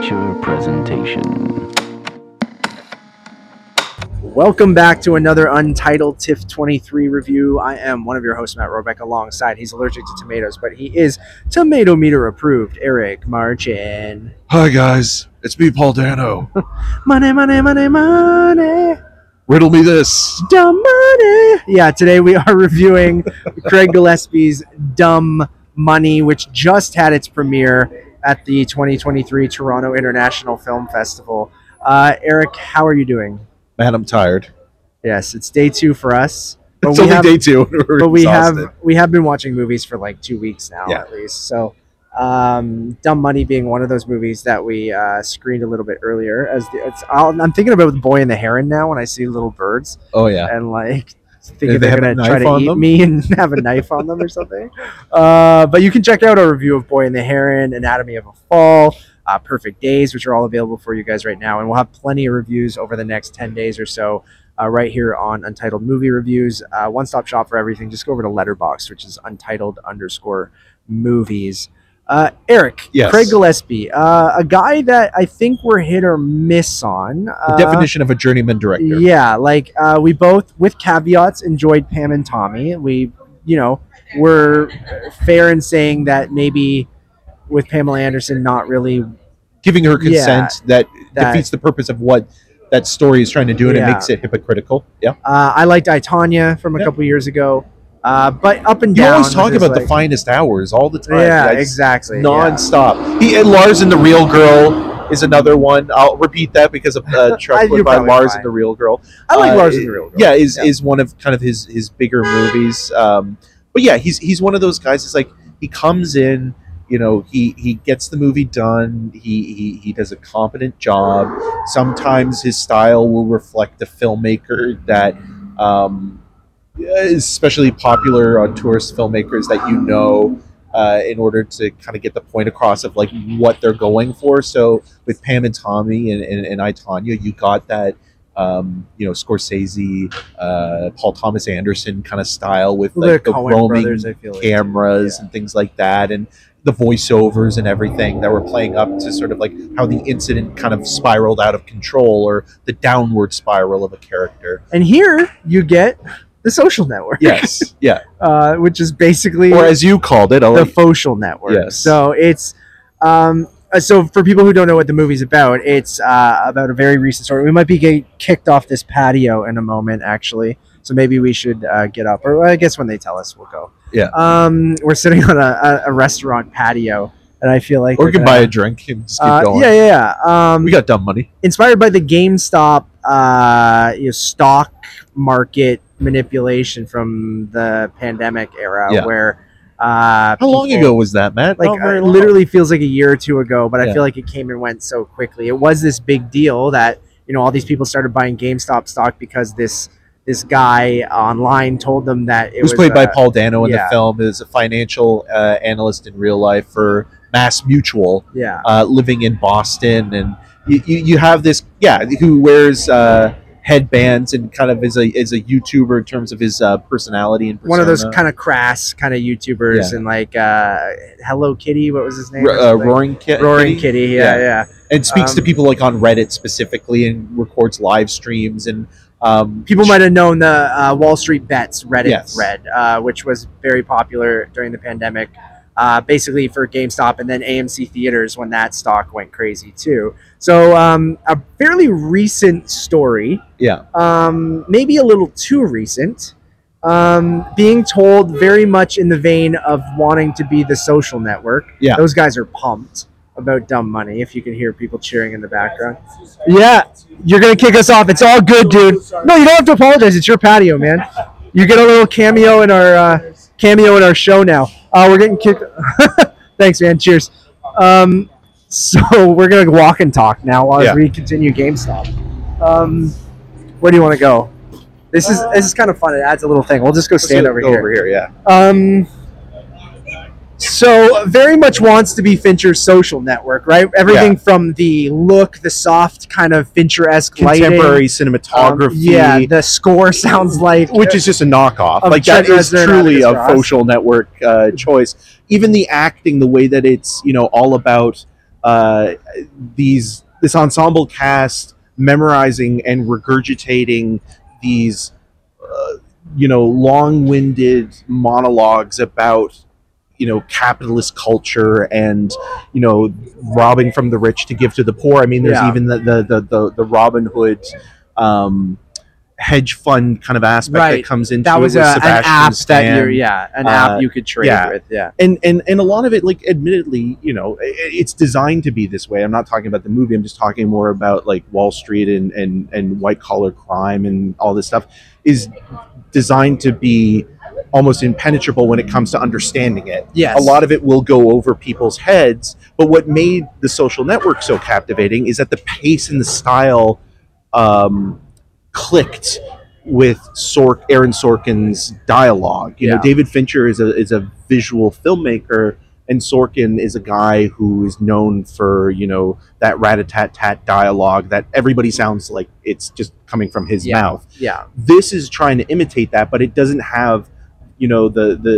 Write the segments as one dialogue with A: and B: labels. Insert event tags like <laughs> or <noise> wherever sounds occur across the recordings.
A: Feature presentation.
B: Welcome back to another Untitled TIFF 23 review. I am one of your hosts, Matt Robeck, alongside. He's allergic to tomatoes, but he is tomato meter approved. Eric Marchin.
C: Hi guys, it's me, Paul Dano. <laughs>
B: Money, money, money, money.
C: Riddle me this.
B: Dumb money. Yeah, today we are <laughs> reviewing Craig Gillespie's Dumb Money, which just had its premiere at the 2023 Toronto International Film Festival. Uh, Eric, how are you doing?
C: Man, I'm tired.
B: Yes, it's day two for us. But
C: it's
B: we
C: only
B: have-
C: day two. We're
B: but we
C: exhausted.
B: have we have been watching movies for like two weeks now
C: Yeah.
B: at least. So, um, Dumb Money being one of those movies that we uh, screened a little bit earlier. As the, it's, I'll, I'm thinking about the Boy and the Heron now when I see little birds
C: Oh yeah.
B: and like thinking
C: they
B: they're gonna try to eat
C: them?
B: me and <laughs> have a knife on them or something. Uh, but you can check out our review of Boy and the Heron, Anatomy of a Fall. Uh, Perfect Days, which are all available for you guys right now, and we'll have plenty of reviews over the next ten days or so, uh, right here on Untitled Movie Reviews. Uh, One stop shop for everything. Just go over to Letterboxd, which is Untitled underscore Movies. Uh, Eric,
C: Yes.
B: Craig Gillespie, uh, a guy that I think we're hit or miss on.
C: The
B: Uh,
C: definition of a journeyman director.
B: yeah, like uh, we both, with caveats, enjoyed Pam and Tommy. We, you know, were fair in saying that maybe with Pamela Anderson not really.
C: Giving her
B: Yeah,
C: consent that,
B: that-
C: defeats the purpose of what that story is trying to do, and
B: Yeah.
C: it makes it hypocritical. Yeah.
B: Uh, I liked I Tonya from a
C: Yeah.
B: couple years ago, uh, but up and
C: You
B: down.
C: always talk about
B: his,
C: the finest hours all the time.
B: Yeah,
C: guys.
B: exactly. yeah.
C: Non-stop. He and Lars and the Real Girl is another one. I'll repeat that because of uh, <laughs> Truck by Lars
B: fine.
C: and the Real Girl.
B: I like
C: Uh,
B: Lars and the Real Girl.
C: Yeah, is
B: Yeah.
C: is one of kind of his his bigger movies. Um, but yeah, he's he's one of those guys. It's like he comes in, you know, he he gets the movie done. He he he does a competent job. Sometimes his style will reflect a filmmaker that. Um, especially popular on tourist filmmakers that you know uh, in order to kind of get the point across of like what they're going for. So with Pam and Tommy and, and, and I Tonya, you got that um, you know Scorsese, uh, Paul Thomas Anderson kind of style with
B: The
C: like the
B: Coen
C: roaming
B: brothers, like,
C: cameras
B: Yeah.
C: and things like that, and the voiceovers and everything that were playing up to sort of like how the incident kind of spiraled out of control or the downward spiral of a character.
B: And here you get the Social Network.
C: Yes, <laughs> yeah,
B: uh, which is basically
C: or as you called it, I'll
B: the Social Network.
C: Yes.
B: So it's um, uh, so for people who don't know what the movie's about, it's uh, about a very recent story. We might be getting kicked off this patio in a moment, actually. So maybe we should uh, get up, or I guess when they tell us, we'll go.
C: Yeah.
B: Um, we're sitting on a, a, restaurant patio, and I feel like
C: or
B: we're
C: can
B: gonna-
C: buy a drink and just keep
B: uh,
C: going.
B: yeah, yeah, yeah. Um,
C: we got dumb money.
B: inspired by the GameStop uh, you know, stock market manipulation from the pandemic era,
C: Yeah.
B: where uh,
C: How long
B: people-
C: ago was that, Matt?
B: Like
C: very
B: uh, literally feels like a year or two ago, but I feel like it came and went so quickly. It was this big deal that you know all these people started buying GameStop stock because this this guy online told them that it
C: It was played by
B: uh,
C: Paul Dano in
B: yeah.
C: the film. Is a financial uh, analyst in real life for Mass Mutual,
B: Yeah,
C: uh, living in Boston, and you, you, you have this yeah who wears uh, headbands and kind of is a is a YouTuber in terms of his uh, personality and
B: one of those kind of crass kind of YouTubers
C: Yeah.
B: and like uh, Hello Kitty, what was his name?
C: R- uh. Roaring Kitty,
B: Roaring Kitty. Yeah,
C: Yeah.
B: yeah.
C: and speaks to
B: Um,
C: people like on Reddit specifically and records live streams and um,
B: People might have known the uh, Wall Street Bets Reddit
C: Yes.
B: thread, uh, which was very popular during the pandemic, uh, basically for GameStop and then AMC theaters when that stock went crazy too. So um, a fairly recent story,
C: yeah
B: um, maybe a little too recent, um, being told very much in the vein of wanting to be the social network.
C: Yeah.
B: those guys are pumped about dumb money. If you can hear people cheering in the background, yeah, you're gonna kick us off. It's all good, dude. No, you don't have to apologize. It's your patio, man. You get a little cameo in our uh, cameo in our show now. Uh, we're getting kicked. <laughs> Thanks, man. Cheers. Um, so <laughs> we're gonna walk and talk now as
C: Yeah.
B: we continue GameStop. Um, where do you want to go? This is this is kind of fun. It adds a little thing. We'll just go stand over
C: Go
B: here.
C: over here yeah
B: Um, so very much wants to be Fincher's social network, right? Everything
C: Yeah.
B: from the look, the soft kind of Fincher-esque
D: contemporary
B: lighting.
D: cinematography,
B: Um, yeah, the score <laughs> sounds like
D: which is just a knockoff.
B: Of
D: Like that
B: Trent
D: is truly a
B: Ross.
D: social network uh, choice. Even the acting, the way that it's you know all about
C: uh, these this ensemble cast memorizing and regurgitating these uh, you know long-winded monologues about you know capitalist culture and you know robbing from the rich to give to the poor i mean there's
B: Yeah.
C: even the the the, the, the robin hood um hedge fund kind of aspect
B: Right.
C: that comes into
B: that was
C: it
B: a, an app that you're yeah an
C: Uh,
B: app you could trade
C: yeah.
B: with yeah
C: and and and a lot of it like admittedly you know i- it's designed to be this way i'm not talking about the movie i'm just talking more about like wall street and and and white collar crime and all this stuff is designed to be almost impenetrable when it comes to understanding it
B: yes
C: a lot of it will go over people's heads but what made the social network so captivating is that the pace and the style um, clicked with Sork, Aaron Sorkin's dialogue. You know, David Fincher is a is a visual filmmaker, and Sorkin is a guy who is known for you know that rat a tat tat dialogue that everybody sounds like it's just coming from his
B: Yeah.
C: mouth.
B: yeah
C: This is trying to imitate that, but it doesn't have, you know, the the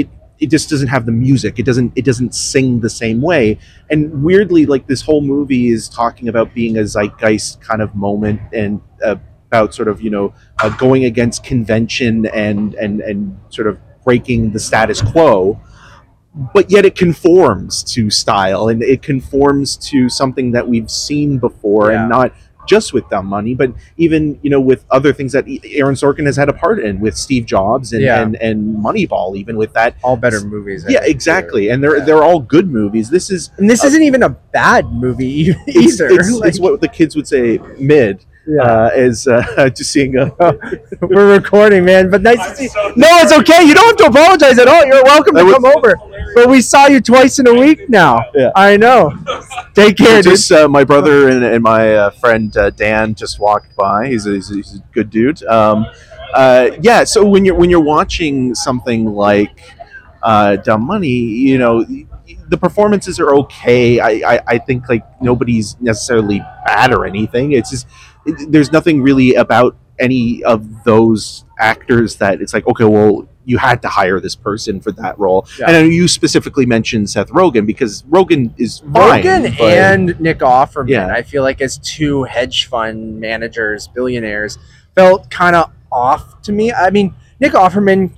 C: it it just doesn't have the music. It doesn't it doesn't sing the same way. And weirdly, like this whole movie is talking about being a zeitgeist kind of moment and uh, about sort of you know uh, going against convention and and and sort of breaking the status quo. But yet it conforms to style and it conforms to something that we've seen before
B: Yeah.
C: and not just with dumb money, but even you know with other things that Aaron Sorkin has had a part in with Steve Jobs and
B: Yeah.
C: and, and Moneyball, even with that.
B: all better movies I
C: Yeah,
B: think, too.
C: exactly. And they're
B: Yeah.
C: they're all good movies. This is
B: and this isn't even a bad movie e-
C: it's,
B: either
C: It's,
B: Like,
C: it's what the kids would say mid.
B: yeah.
C: Uh, is uh, <laughs> just seeing a. <laughs>
B: we're recording man but nice to see no it's okay you don't have to apologize at all you're welcome to
C: was-
B: come over but we saw you twice in a week now
C: Yeah.
B: i know <laughs> take care dude.
C: just uh, my brother and, and my uh, friend uh, Dan just walked by. He's a, he's a, he's a good dude. Um, uh, yeah. So when you're when you're watching something like uh, Dumb Money, you know the performances are okay. I, I, I think like nobody's necessarily bad or anything. It's just it, there's nothing really about any of those actors that it's like okay, well you had to hire this person for that role.
B: Yeah.
C: And I know you specifically mentioned Seth Rogen because Rogen is fine,
B: Rogen
C: but-
B: and Nick Offerman,
C: Yeah.
B: I feel like as two hedge fund managers, billionaires, felt kind of off to me. I mean, Nick Offerman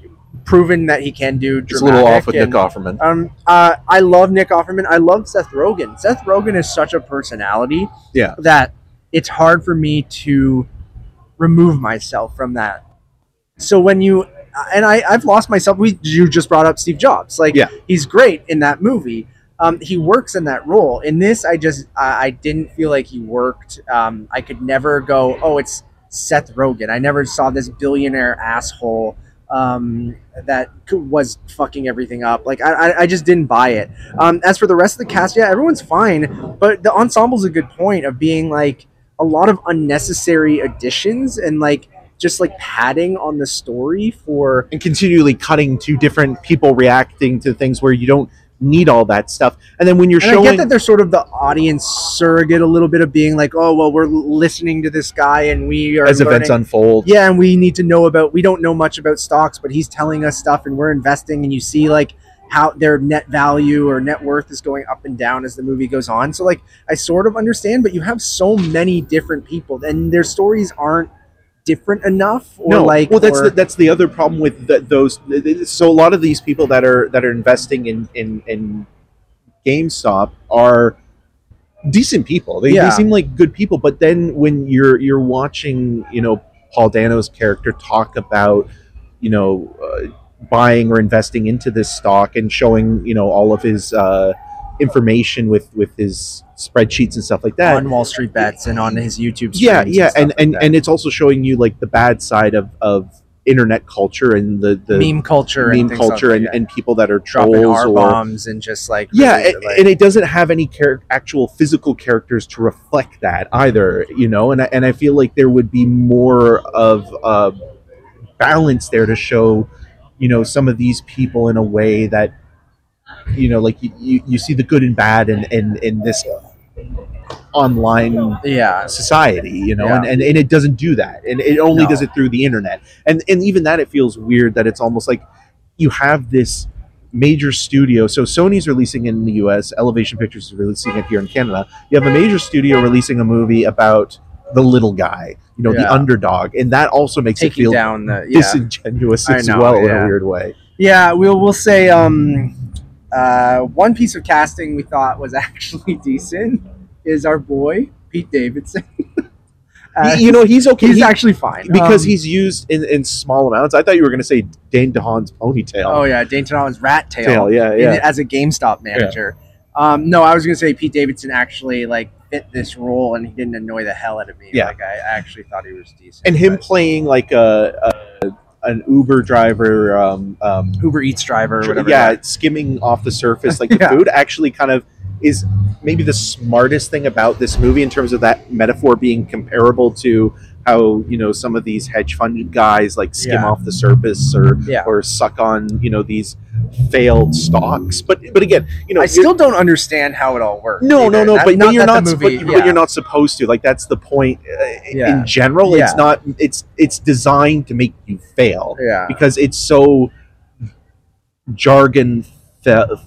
B: proven that he can do
C: It's a little off with
B: and-
C: Nick Offerman.
B: Um, uh, I love Nick Offerman. I love Seth Rogen. Seth Rogen is such a personality,
C: Yeah.
B: that it's hard for me to remove myself from that. So when you and I, I've lost myself. We you just brought up Steve Jobs. Like,
C: Yeah.
B: he's great in that movie. Um, he works in that role. In this, I just I, I didn't feel like he worked. Um, I could never go. Oh, it's Seth Rogen. I never saw this billionaire asshole um, that was fucking everything up. Like I, I, I just didn't buy it. Um, as for the rest of the cast, yeah, everyone's fine, but the ensemble's a good point of being like a lot of unnecessary additions and like just like padding on the story for
C: and continually cutting to different people reacting to things where you don't need all that stuff. And then when you're
B: and
C: showing
B: I get that they're sort of the audience surrogate a little bit of being like, oh well, we're listening to this guy and we are
C: as events unfold,
B: yeah, and we need to know about. We don't know much about stocks, but he's telling us stuff, and we're investing. And you see like how their net value or net worth is going up and down as the movie goes on. So like I sort of understand, but you have so many different people, and their stories aren't different enough. Or
C: no,
B: like
C: well, that's
B: or-
C: the, that's the other problem with th those. So a lot of these people that are that are investing in in, in GameStop are decent people. They,
B: Yeah.
C: they seem like good people. But then when you're you're watching, you know, Paul Dano's character talk about, you know, uh, buying or investing into this stock and showing, you know, all of his uh, information with with his spreadsheets and stuff like that
B: on Wall Street bets and on his YouTube.
C: yeah
B: streams
C: yeah
B: stuff
C: and
B: like
C: and, and it's also showing you like the bad side of of internet culture and the the
B: meme culture,
C: meme
B: and
C: culture
B: like
C: and, and people that are
B: dropping R bombs and just like
C: yeah
B: really,
C: and,
B: like-
C: and it doesn't have any char- actual physical characters to reflect that either you know and I, and I feel like there would be more of a balance there to show you know some of these people in a way that you know like you, you, you see the good and bad in in, in this online
B: yeah,
C: society you know
B: Yeah.
C: and, and, and it doesn't do that and it only
B: No.
C: does it through the internet and and even that it feels weird that it's almost like you have this major studio. So Sony's releasing in the U.S. Elevation Pictures is releasing it here in Canada. You have a major studio releasing a movie about the little guy, you know, the underdog, and that also makes it feel
B: down the yeah.
C: disingenuous as
B: know,
C: well in
B: yeah.
C: a weird way.
B: Yeah, we'll we'll say um, uh, one piece of casting we thought was <laughs> actually decent is our boy Pete Davidson. <laughs> Uh,
C: you know, he's okay
B: he's
C: he-
B: actually fine
C: because
B: Um,
C: he's used in, in small amounts. I thought you were going to say Dane DeHaan's ponytail.
B: Oh yeah, Dane DeHaan's rat tail.
C: Tail, yeah,
B: in-
C: yeah.
B: as a GameStop manager. Um, no, I was gonna say Pete Davidson actually like fit this role and he didn't annoy the hell out of me.
C: Yeah.
B: Like I actually thought he was decent.
C: and him
B: but-
C: playing like a, a an Uber driver, um, um,
B: Uber Eats driver or whatever.
C: yeah, skimming off the surface like the
B: Yeah.
C: food actually kind of is maybe the smartest thing about this movie in terms of that metaphor being comparable to how you know some of these hedge fund guys like skim
B: Yeah.
C: off the surface or
B: Yeah.
C: or suck on you know these failed stocks but but again you know
B: I still don't understand how it all works.
C: no, no,
B: either.
C: no.
B: That-
C: But, but you're not.
B: movie-
C: but, but you're not supposed to. Like that's the point. Uh,
B: Yeah.
C: In general, it's not. It's it's designed to make you fail
B: Yeah.
C: because it's so jargon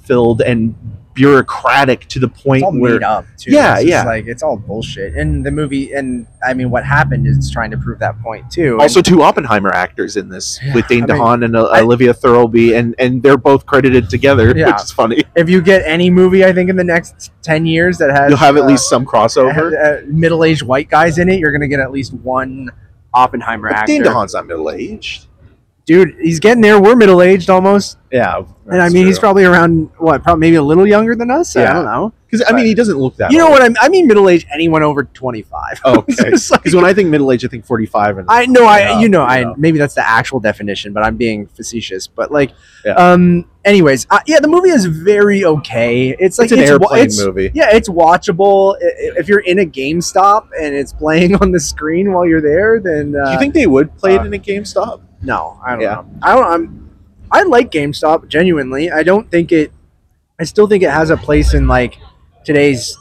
C: filled and bureaucratic to the point
B: It's
C: where
B: up.
C: Yeah,
B: It's
C: yeah.
B: Like it's all bullshit. And the movie, and I mean, what happened is trying to prove that point too. And-
C: also two Oppenheimer actors in this
B: Yeah,
C: with Dane
B: I mean,
C: DeHaan and uh,
B: I-
C: Olivia Thirlby, and and they're both credited together, <laughs>
B: Yeah.
C: which is funny.
B: if you get any movie, I think in the next ten years that has
C: You'll have at
B: uh,
C: least some crossover.
B: uh, middle-aged white guys in it, you're gonna get at least one Oppenheimer
C: But
B: actor.
C: Dane DeHaan's not middle aged.
B: Dude, he's getting there. We're middle-aged almost,
C: Yeah,
B: and I mean, he's probably around what, probably maybe a little younger than us.
C: Yeah.
B: I don't know.
C: because I mean he doesn't look that.
B: You know what I mean? I mean middle-aged. Anyone over twenty-five.
C: Oh, <laughs> okay.
B: It's like-
C: Because when I think middle age, I think forty five and
B: I know, I
C: Yeah,
B: you know,
C: you
B: I
C: know.
B: maybe that's the actual definition, but I'm being facetious. But like,
C: Yeah.
B: um, anyways, uh, yeah, the movie is very okay. It's like
C: it's an
B: wa-
C: airplane
B: it's-
C: movie.
B: Yeah, it's watchable. If you're in a GameStop and it's playing <laughs> on the screen while you're there, then uh,
C: Do you think they would play
B: uh,
C: it in a GameStop?
B: No, I don't
C: Yeah.
B: know. I don't. I'm. I like GameStop genuinely. I don't think it. I still think it has a place in like today's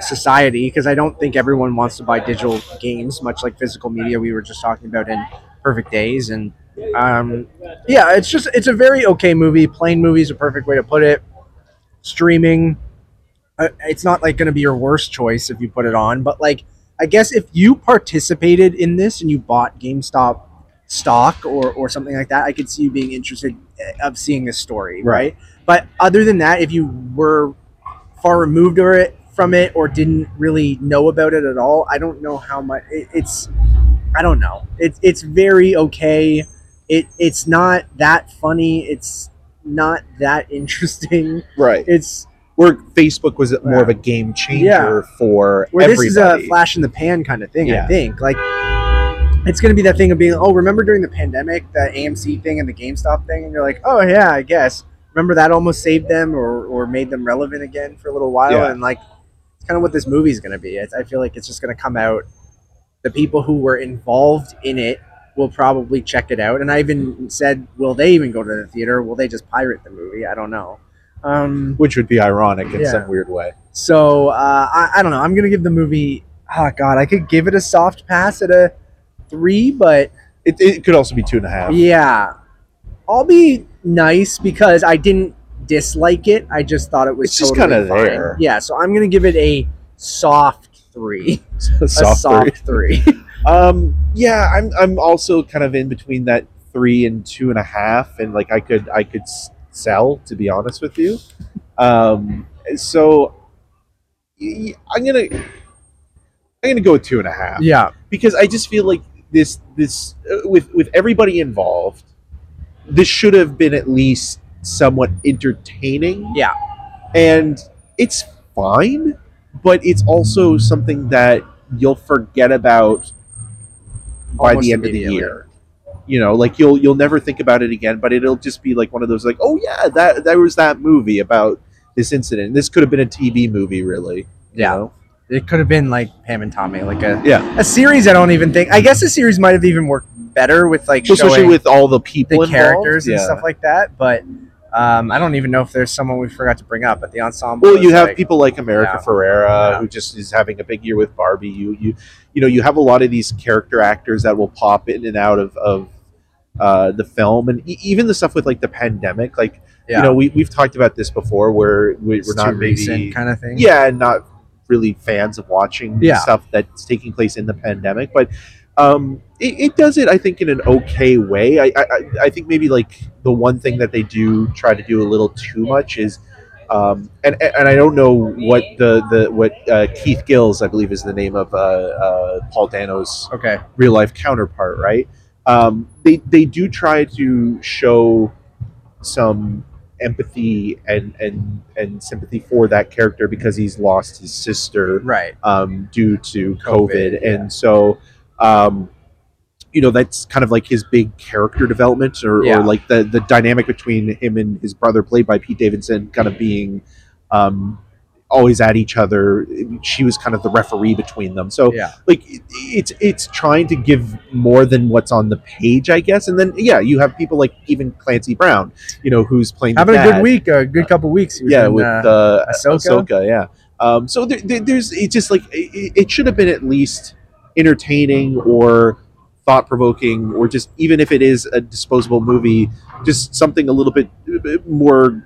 B: society because I don't think everyone wants to buy digital games, much like physical media we were just talking about in Perfect Days. And um, yeah, it's just it's a very okay movie. Plain movie is a perfect way to put it. Streaming, uh, it's not like going to be your worst choice if you put it on, but like I guess if you participated in this and you bought GameStop stock or, or something like that, I could see you being interested uh, of seeing this story, right? But other than that, if you were far removed or it, from it or didn't really know about it at all, I don't know how much it, it's. I don't know. It's it's very okay. It it's not that funny. It's not that <laughs> interesting.
C: Right.
B: It's
C: Where Facebook was more
B: Yeah.
C: of a game changer
B: Yeah.
C: for
B: where
C: everybody.
B: this is a flash in the pan kind of thing. I think like it's going to be that thing of being, oh, remember during the pandemic, the AMC thing and the GameStop thing, and you're like, oh yeah, I guess. Remember that almost saved them or or made them relevant again for a little while,
C: Yeah.
B: and like it's kind of what this movie's going to be. It's, I feel like it's just going to come out. The people who were involved in it will probably check it out, and I even said, will they even go to the theater? Will they just pirate the movie? I don't know. Um,
C: which would be ironic in
B: Yeah.
C: some weird way.
B: so uh, I, I don't know. I'm gonna give the movie. Oh God, I could give it a soft pass at a three, but
C: It, it could also be two and a half.
B: yeah, I'll be nice because I didn't dislike it. I just thought it was
C: It's just
B: totally
C: kinda there.
B: Yeah, so I'm gonna give it a soft three. <laughs> a
C: Soft
B: soft
C: three.
B: three. <laughs>
C: Um, yeah, I'm I'm also kind of in between that three and two and a half, and like I could I could sell to be honest with you. Um, so I'm gonna I'm gonna go with two and a half
B: yeah,
C: because I just feel like this this uh, with with everybody involved, this should have been at least somewhat entertaining.
B: Yeah.
C: and it's fine, but it's also something that you'll forget about by
B: Almost
C: the end of the
B: immediately.
C: year. You know, like you'll you'll never think about it again, but it'll just be like one of those like, oh yeah, that there was that movie about this incident. This could have been a TV movie, really. you
B: Yeah.
C: know?
B: It could have been like Pam and Tommy, like a
C: yeah.
B: a series. I don't even think. I guess a series might have even worked better with like
C: Especially with all the people,
B: the
C: involved.
B: characters and
C: Yeah.
B: stuff like that. But um, I don't even know if there's someone we forgot to bring up. But the ensemble.
C: Well, you have
B: like-
C: people like America
B: Yeah.
C: Ferrera,
B: Yeah.
C: who just is having a big year with Barbie. You, you, you know, you have a lot of these character actors that will pop in and out of of uh, the film, and e- even the stuff with like the pandemic. Like
B: Yeah.
C: You know, we we've talked about this before, where we, we're not maybe
B: kind of thing.
C: yeah, and not really fans of watching
B: Yeah.
C: stuff that's taking place in the pandemic, but um, it, it does it, I think, in an okay way. I, I, I- think maybe like the one thing that they do try to do a little too much is, um, and and I don't know what the the what uh, Keith Gills, I believe, is the name of uh, uh, Paul Dano's
B: Okay.
C: real life counterpart, right? Um, they they do try to show some empathy and and and sympathy for that character because he's lost his sister
B: Right.
C: um, due to
B: COVID,
C: COVID,
B: yeah.
C: and so um, you know that's kind of like his big character development, or,
B: Yeah.
C: or like the the dynamic between him and his brother, played by Pete Davidson, kind of being um, always at each other. She was kind of the referee between them, so
B: Yeah.
C: like it's it's trying to give more than what's on the page, I guess. And then yeah, you have people like even Clancy Brown, you know, who's playing the
B: Having a good week, a good couple weeks.
C: Yeah,
B: in,
C: with
B: uh,
C: uh,
B: Ahsoka?
C: Ahsoka. yeah. Um, so there, there, there's it's just like it, it should have been at least entertaining or thought provoking, or just even if it is a disposable movie, just something a little bit more.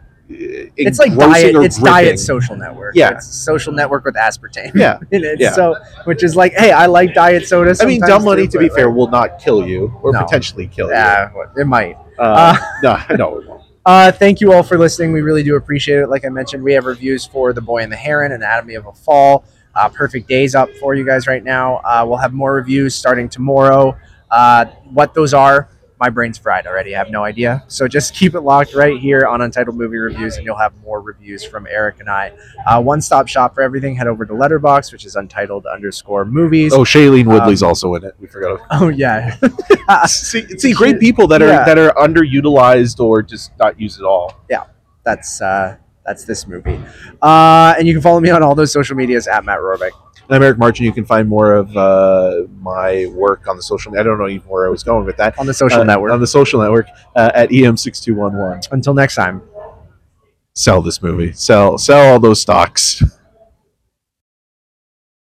C: Uh,
B: it's like diet. It's
C: gripping.
B: diet social network.
C: Yeah.
B: It's social network with aspartame.
C: Yeah, <laughs>
B: in it.
C: Yeah.
B: So, which is like, hey, I like diet soda.
C: I mean, dumb money to be fair
B: like,
C: will not kill you or
B: No.
C: potentially kill you.
B: Yeah, it might.
C: Uh, <laughs> no, no, it won't. <laughs>
B: Uh, thank you all for listening. We really do appreciate it. Like I mentioned, we have reviews for The Boy and the Heron, Anatomy of a Fall, uh, Perfect Days up for you guys right now. Uh, we'll have more reviews starting tomorrow. Uh, what those are, my brain's fried already. I have no idea. So just keep it locked right here on Untitled Movie Reviews, and you'll have more reviews from Eric and I. Uh, One stop shop for everything. Head over to Letterboxd, which is Untitled underscore Movies.
C: Oh, Shailene
B: Woodley's
C: also in it. We forgot.
B: Oh, yeah. <laughs>
C: see, see, great people that are
B: Yeah.
C: that are underutilized or just not used at all. Yeah.
B: That's uh, that's this movie. Uh, and you can follow me on all those social medias at Matt Rohrbeck.
C: And I'm Eric Martin. You can find more of uh, my work on the social. I don't know even where I was going with that.
B: on the social
C: Uh,
B: network.
C: on the social network uh, at em6211.
B: Until next time.
C: Sell this movie. Sell sell all those stocks. <laughs>